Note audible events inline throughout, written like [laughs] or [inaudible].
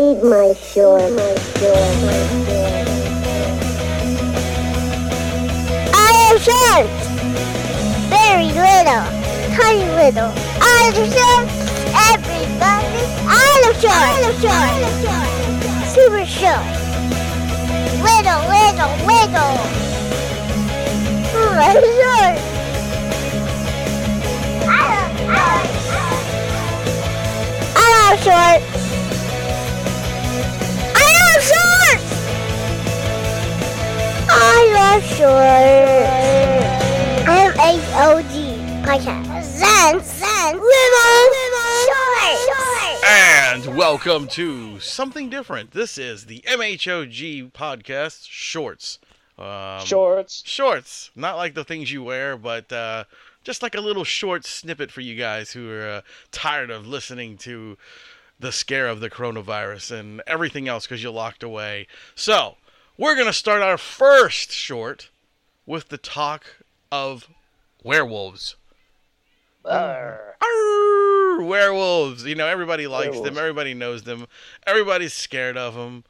Eat my short, my short, my short. I am short. Very little, tiny little. I am short. Everybody, I am short. I. Super short. Little, little, little. I am short. I am, I am short. I am short. I am H-O-G podcast. Zen, Zen, little, short, short. And welcome to something different. This is the MHOG podcast shorts. Um, Shorts. Shorts. Not like the things you wear, but uh, just like a little short snippet for you guys who are uh, tired of listening to the scare of the coronavirus and everything else because you're locked away. So, we're going to start our first short with the talk of werewolves. Arr. Arr, werewolves. You know, everybody likes them. Everybody knows them. Everybody's scared of them.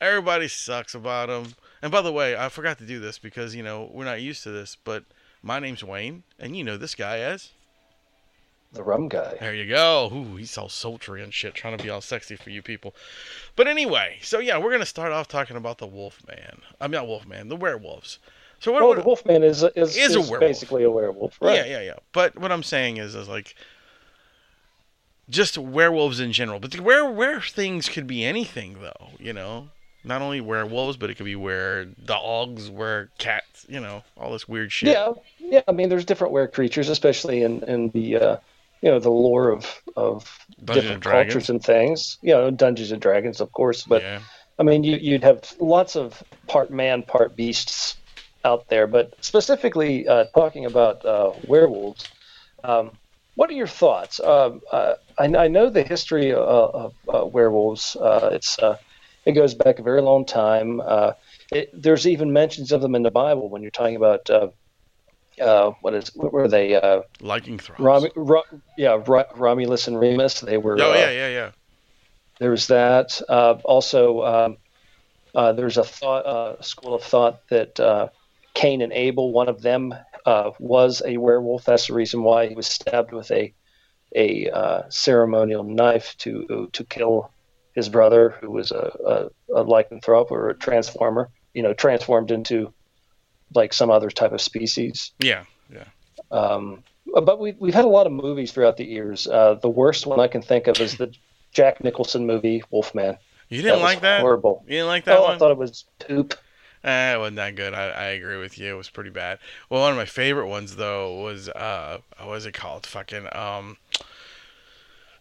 Everybody sucks about them. And by the way, I forgot to do this because, you know, we're not used to this, but my name's Wayne, and you know this guy as. The rum guy. There you go. Ooh, he's all sultry and shit, trying to be all sexy for you people. But anyway, so yeah, we're gonna start off talking about the Wolfman. I'm not Wolfman, the werewolves. So what? What the Wolfman is is, Is a is werewolf. basically a werewolf, right? Yeah, yeah, yeah. But what I'm saying is, is like, just werewolves in general. But the where where things could be anything though, you know. Not only werewolves, but it could be where dogs, where cats, you know, all this weird shit. Yeah, yeah. I mean, there's different were creatures, especially in in the uh, you know the lore of of Dungeons different and cultures and things. You know, Dungeons and Dragons, of course. But yeah. I mean, you you'd have lots of part man, part beasts out there. But specifically uh, talking about uh, werewolves, um, what are your thoughts? Um uh, I, I know the history uh, of uh, werewolves. Uh, it's uh, it goes back a very long time. Uh, it, there's even mentions of them in the Bible when you're talking about uh, what is what were they? Uh, Liking. Rom, Ro, yeah, Ro, Romulus and Remus. They were. oh uh, yeah, yeah, yeah. there's that. Uh, also, um, uh, there's a thought, uh, school of thought that uh, Cain and Abel, one of them, uh, was a werewolf. That's the reason why he was stabbed with a a uh, ceremonial knife to to kill his brother, who was a, a, a lycanthrope or a transformer. You know, transformed into like some other type of species. Yeah, yeah. Um, but we, we've had a lot of movies throughout the years. Uh, the worst one I can think of is the Jack Nicholson movie Wolfman. You didn't was like that? Horrible. You didn't like that oh, one? I thought it was poop. Eh, it wasn't that good. I, I agree with you. It was pretty bad. Well, one of my favorite ones though was uh, what was it called? Fucking um,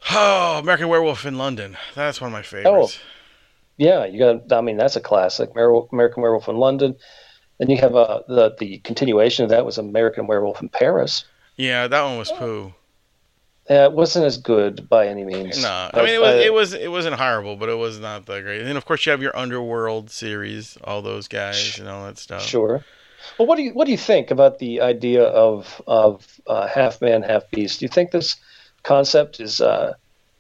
oh, American Werewolf in London. That's one of my favorites. Oh, Yeah, you got. I mean, that's a classic. American Werewolf in London. Then you have uh, the the continuation of that was American Werewolf in Paris. Yeah, that one was poo. Uh, it wasn't as good by any means. No, I mean it was uh, it was it wasn't horrible, but it was not that great. And then of course you have your Underworld series, all those guys and all that stuff. Sure. Well, what do you what do you think about the idea of of uh, half man, half beast? Do you think this concept is? Uh,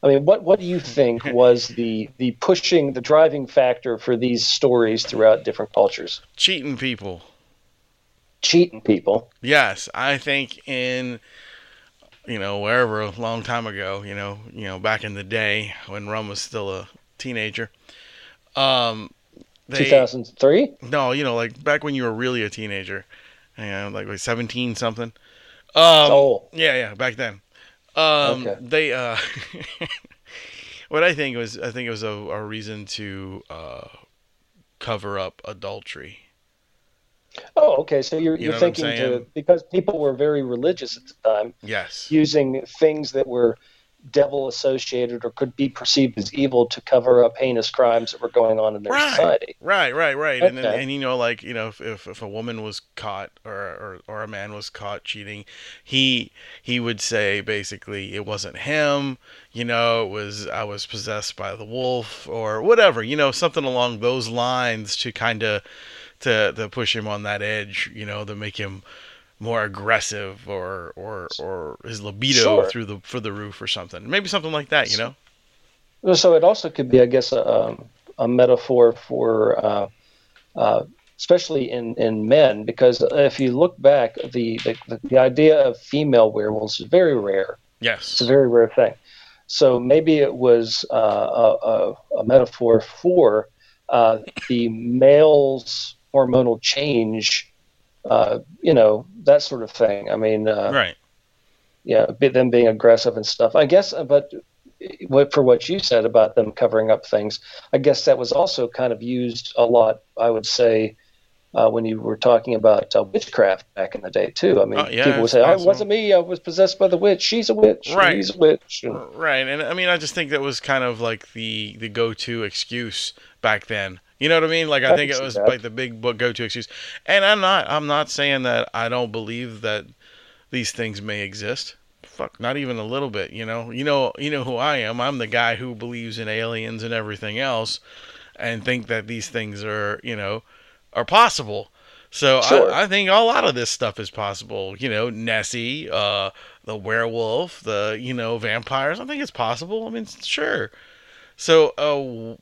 I mean, what what do you [laughs] think was the the pushing, the driving factor for these stories throughout different cultures? Cheating people. Cheating people. Yes, I think in you know wherever a long time ago, you know, you know back in the day when Rum was still a teenager. Um, Two they thousand three. no, you know, like back when you were really a teenager, you know, like like seventeen something. Um, Oh, yeah, yeah, back then. Um, Okay. They uh, [laughs] what I think was I think it was a, a reason to uh, cover up adultery. oh, okay. So you're You you're know thinking to because people were very religious at the time, Yes. using things that were devil associated or could be perceived as evil to cover up heinous crimes that were going on in their Right. society. Right, right, right. And, then, and you know, like you know, if, if, if a woman was caught or, or or a man was caught cheating, he he would say basically it wasn't him. You know, it was I was possessed by the wolf or whatever. You know, something along those lines to kind of to to push him on that edge. You know, to make him more aggressive or or or his libido Sure. through the for the roof or something. Maybe something like that. You know. So it also could be, I guess, a, um, a metaphor for, uh, uh, especially in, in men, because if you look back, the, the, the idea of female werewolves is very rare. Yes. It's a very rare thing. So maybe it was uh, a, a, a, metaphor for uh, the male's hormonal change, uh, you know, that sort of thing. I mean, uh, right. Yeah, them being aggressive and stuff. I guess, but for what you said about them covering up things, I guess that was also kind of used a lot. I would say uh, when you were talking about uh, witchcraft back in the day too. I mean, Oh, yeah, people would say, "Oh, it wasn't me. I was possessed by the witch. She's a witch. Right. He's a witch." And, Right, and I mean, I just think that was kind of like the the go to excuse back then. You know what I mean? Like I, I think it was that. like the big go to excuse. And I'm not I'm not saying that I don't believe that these things may exist. Fuck, not even a little bit. You know, you know, you know who I am. I'm the guy who believes in aliens and everything else, and think that these things are you know are possible. So Sure. I, I think a lot of this stuff is possible. You know, Nessie, uh, the werewolf, the you know vampires. I think it's possible. I mean, sure. So uh,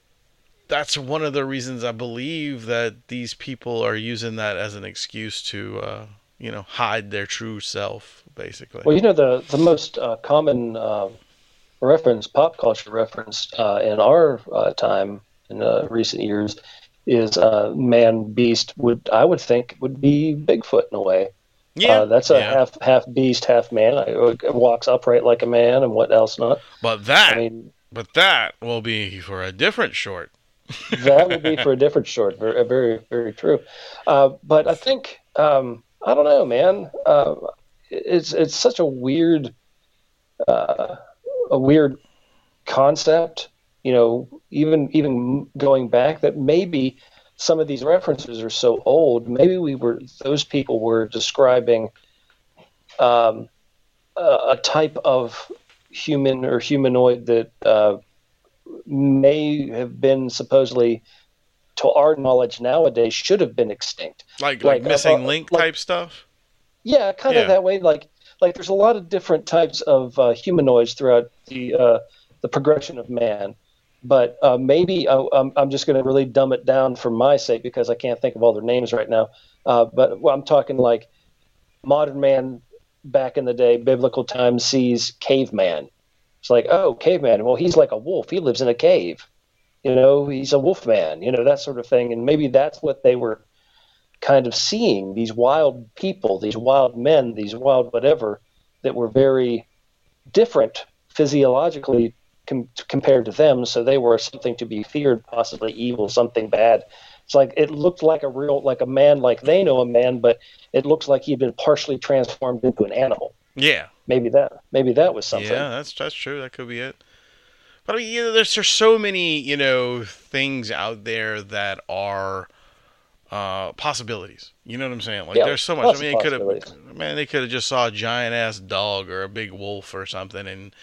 that's one of the reasons I believe that these people are using that as an excuse to uh, you know hide their true self, basically. well, you know, the the most uh, common uh, reference, pop culture reference uh, in our uh, time in uh, recent years is uh, man beast. Would I would think would be Bigfoot in a way. yeah, that's a yeah. half half beast, half man. I, walks upright like a man, and what else not? But that, I mean, but that will be for a different short. That would be for a different short. Very, very, very true. Uh, but I think um, I don't know, man. Uh, it's it's such a weird, uh, a weird concept. You know, even even going back, that maybe some of these references are so old. Maybe we were those people were describing um, a, a type of human or humanoid that uh, may have been supposedly, to our knowledge nowadays, should have been extinct. Like Like, like, missing uh, link like- type stuff. Yeah, kind Yeah. of that way. Like, like there's a lot of different types of uh, humanoids throughout the uh, the progression of man. But uh, maybe uh, I'm, I'm just going to really dumb it down for my sake because I can't think of all their names right now. Uh, but well, I'm talking like modern man back in the day, biblical times sees caveman. It's like, oh, caveman. Well, he's like a wolf. He lives in a cave. You know, he's a wolf man. You know that sort of thing. And maybe that's what they were kind of seeing these wild people, these wild men, these wild whatever that were very different physiologically com- compared to them. So they were something to be feared, possibly evil, something bad. It's like it looked like a real, like a man, like they know a man, but it looks like he'd been partially transformed into an animal. Yeah, Maybe that, maybe that was something. yeah, that's that's true. That could be it. But I mean, you know, there's there's so many you know things out there that are uh, possibilities. You know what I'm saying? Like Yeah, there's so much. I mean, it could have man, they could have just saw a giant ass dog or a big wolf or something, and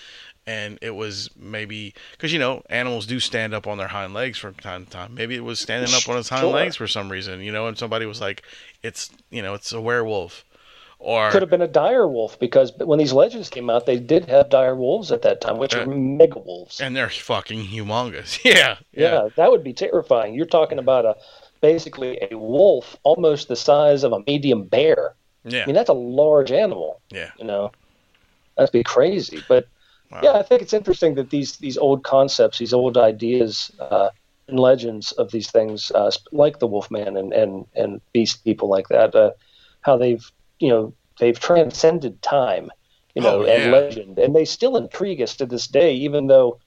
and it was maybe because you know animals do stand up on their hind legs from time to time. Maybe it was standing up on its hind Sure. legs for some reason. You know, and somebody was like, it's you know, it's a werewolf. Or Could have been a dire wolf because when these legends came out, they did have dire wolves at that time, which Uh, are mega wolves. and they're fucking humongous. [laughs] yeah, Yeah, that would be terrifying. You're talking about a basically a wolf almost the size of a medium bear. yeah, I mean, that's a large animal. yeah. You know, that'd be crazy. But Wow. yeah, I think it's interesting that these these old concepts, these old ideas uh, and legends of these things, uh, like the Wolfman and and and beast people like that, uh, how they've you know they've transcended time, you know, Oh, and legend, and they still intrigue us to this day, even though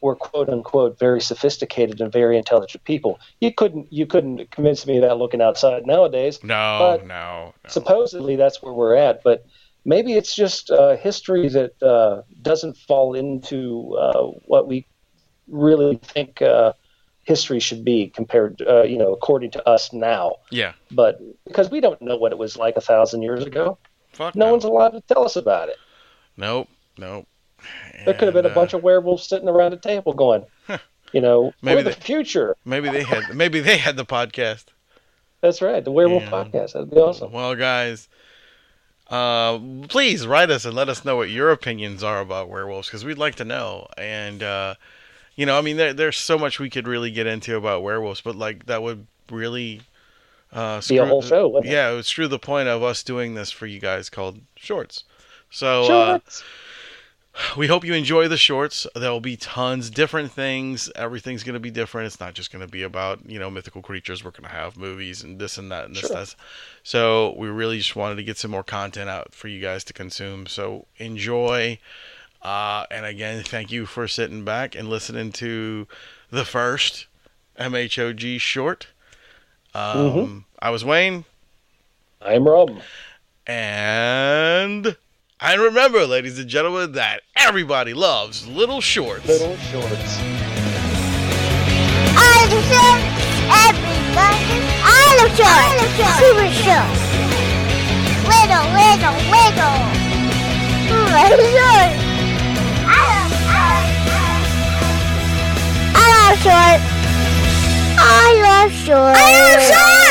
we're quote unquote very sophisticated and very intelligent people. You couldn't you couldn't convince me of that looking outside nowadays No, But no, no. supposedly that's where we're at but maybe it's just uh, history that uh, doesn't fall into uh, what we really think uh, history should be compared uh, you know according to us now yeah. but because we don't know what it was like a thousand years ago Fuck no no. one's allowed to tell us about it Nope, nope. there could have been a uh, bunch of werewolves sitting around a table going you know Maybe the they- future Maybe they had. Maybe they had the podcast. that's right the werewolf podcast that'd be awesome Well, guys, uh, please write us and let us know what your opinions are about werewolves because we'd like to know. And uh, you know, I mean, there, there's so much we could really get into about werewolves, but like that would really uh, Be a whole show, yeah, it would screw the point of us doing this for you guys called shorts. So uh, we hope you enjoy the shorts. There will be tons different things. Everything's going to be different. It's not just going to be about you know mythical creatures. We're going to have movies and this and that and this. Sure. That. So we really just wanted to get some more content out for you guys to consume. So enjoy. Uh, and again, thank you for sitting back and listening to the first MHOG short. Um, Mhm. I was Wayne, I'm Rob. and and remember, ladies and gentlemen, that everybody loves little shorts. Little shorts. I love shorts. Everybody. I love shorts. Super shorts. Little, little, little. I love shorts. short. I love short. I love short.